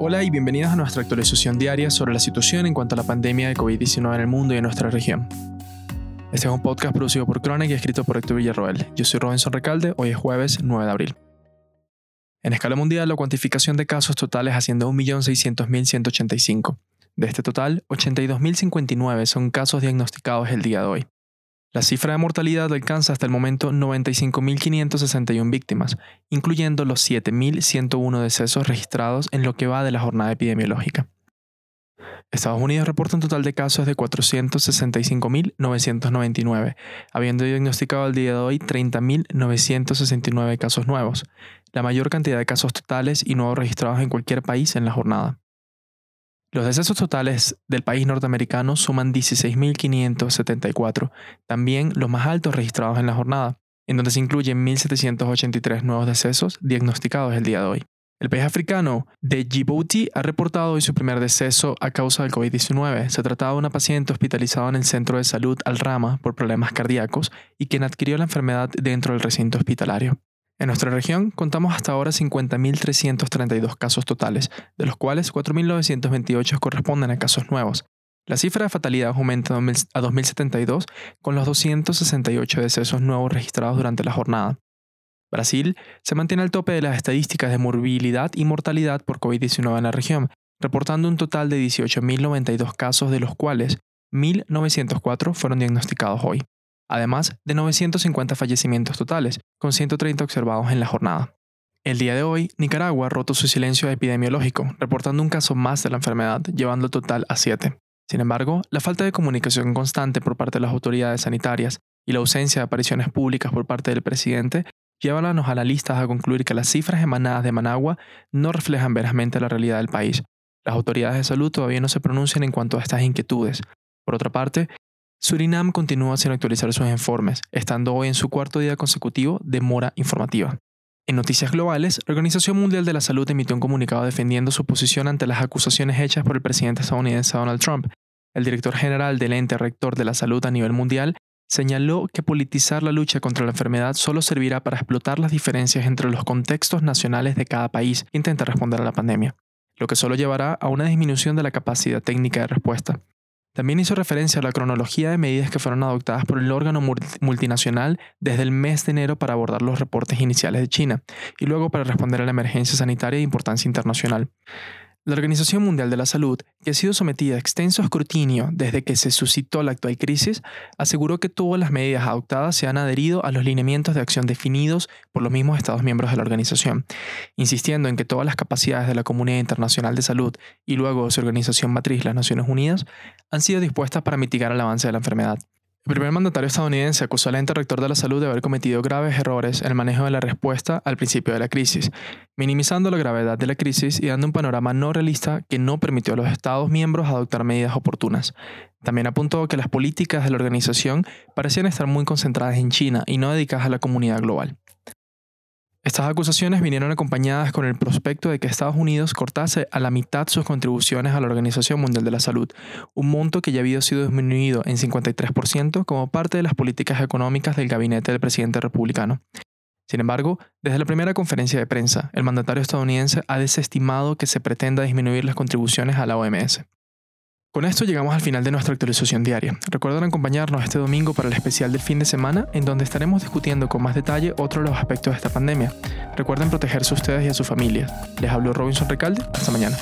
Hola y bienvenidos a nuestra actualización diaria sobre la situación en cuanto a la pandemia de COVID-19 en el mundo y en nuestra región. Este es un podcast producido por Chronic y escrito por Héctor Villarroel. Yo soy Robinson Recalde, hoy es jueves 9 de abril. En escala mundial, la cuantificación de casos totales asciende a 1.600.185. De este total, 82.059 son casos diagnosticados el día de hoy. La cifra de mortalidad alcanza hasta el momento 95.561 víctimas, incluyendo los 7.101 decesos registrados en lo que va de la jornada epidemiológica. Estados Unidos reporta un total de casos de 465.999, habiendo diagnosticado al día de hoy 30.969 casos nuevos, la mayor cantidad de casos totales y nuevos registrados en cualquier país en la jornada. Los decesos totales del país norteamericano suman 16.574, también los más altos registrados en la jornada, en donde se incluyen 1.783 nuevos decesos diagnosticados el día de hoy. El país africano de Djibouti ha reportado hoy su primer deceso a causa del COVID-19. Se trataba de una paciente hospitalizada en el centro de salud Al Rama por problemas cardíacos y quien adquirió la enfermedad dentro del recinto hospitalario. En nuestra región contamos hasta ahora 50.332 casos totales, de los cuales 4.928 corresponden a casos nuevos. La cifra de fatalidad aumenta a 2.072 con los 268 decesos nuevos registrados durante la jornada. Brasil se mantiene al tope de las estadísticas de morbilidad y mortalidad por COVID-19 en la región, reportando un total de 18.092 casos, de los cuales 1.904 fueron diagnosticados hoy además de 950 fallecimientos totales, con 130 observados en la jornada. El día de hoy, Nicaragua ha roto su silencio epidemiológico, reportando un caso más de la enfermedad, llevando el total a 7. Sin embargo, la falta de comunicación constante por parte de las autoridades sanitarias y la ausencia de apariciones públicas por parte del presidente llevan a los analistas a concluir que las cifras emanadas de Managua no reflejan verazmente la realidad del país. Las autoridades de salud todavía no se pronuncian en cuanto a estas inquietudes. Por otra parte, Surinam continúa sin actualizar sus informes, estando hoy en su cuarto día consecutivo de mora informativa. En noticias globales, la Organización Mundial de la Salud emitió un comunicado defendiendo su posición ante las acusaciones hechas por el presidente estadounidense Donald Trump. El director general del ente rector de la salud a nivel mundial señaló que politizar la lucha contra la enfermedad solo servirá para explotar las diferencias entre los contextos nacionales de cada país que intenta responder a la pandemia, lo que solo llevará a una disminución de la capacidad técnica de respuesta. También hizo referencia a la cronología de medidas que fueron adoptadas por el órgano multinacional desde el mes de enero para abordar los reportes iniciales de China y luego para responder a la emergencia sanitaria de importancia internacional. La Organización Mundial de la Salud, que ha sido sometida a extenso escrutinio desde que se suscitó la actual crisis, aseguró que todas las medidas adoptadas se han adherido a los lineamientos de acción definidos por los mismos Estados miembros de la organización, insistiendo en que todas las capacidades de la Comunidad Internacional de Salud y luego de su organización matriz, las Naciones Unidas, han sido dispuestas para mitigar el avance de la enfermedad. El primer mandatario estadounidense acusó al ente rector de la salud de haber cometido graves errores en el manejo de la respuesta al principio de la crisis, minimizando la gravedad de la crisis y dando un panorama no realista que no permitió a los Estados miembros adoptar medidas oportunas. También apuntó que las políticas de la organización parecían estar muy concentradas en China y no dedicadas a la comunidad global. Estas acusaciones vinieron acompañadas con el prospecto de que Estados Unidos cortase a la mitad sus contribuciones a la Organización Mundial de la Salud, un monto que ya había sido disminuido en 53% como parte de las políticas económicas del gabinete del presidente republicano. Sin embargo, desde la primera conferencia de prensa, el mandatario estadounidense ha desestimado que se pretenda disminuir las contribuciones a la OMS. Con esto llegamos al final de nuestra actualización diaria. Recuerden acompañarnos este domingo para el especial del fin de semana, en donde estaremos discutiendo con más detalle otros de los aspectos de esta pandemia. Recuerden protegerse ustedes y a su familia. Les habló Robinson Recalde. Hasta mañana.